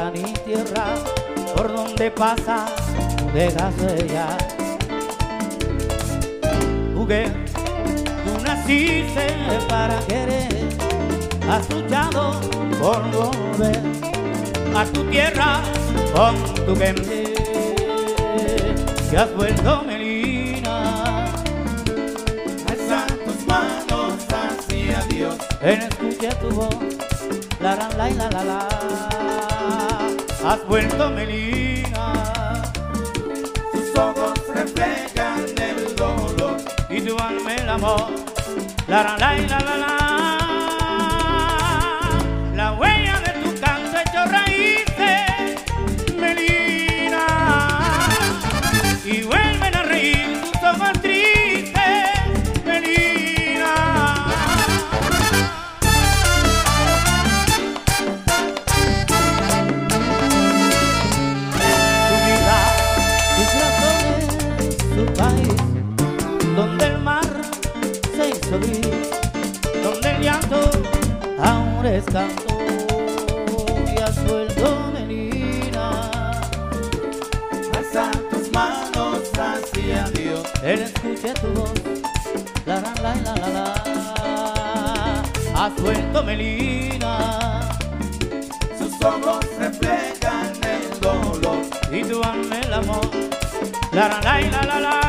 volcán y tierra por donde pasa dejas huella. Mujer, tú naciste para querer, has luchado por volver a tu tierra con tu gente, que has vuelto Melina. Alza tus manos hacia Dios. En escucha tu voz, la la la la la la, has vuelto Melina. Tus ojos reflejan el dolor. y tu alma el amor. La la la la la la. Donde el llanto ahora es canto y has vuelto Melina. Alza tus manos hacia Dios. Él escucha tu voz, la la la la la la, has vuelto Melina Sus ojos reflejan el dolor. y tu alma el amor, la la la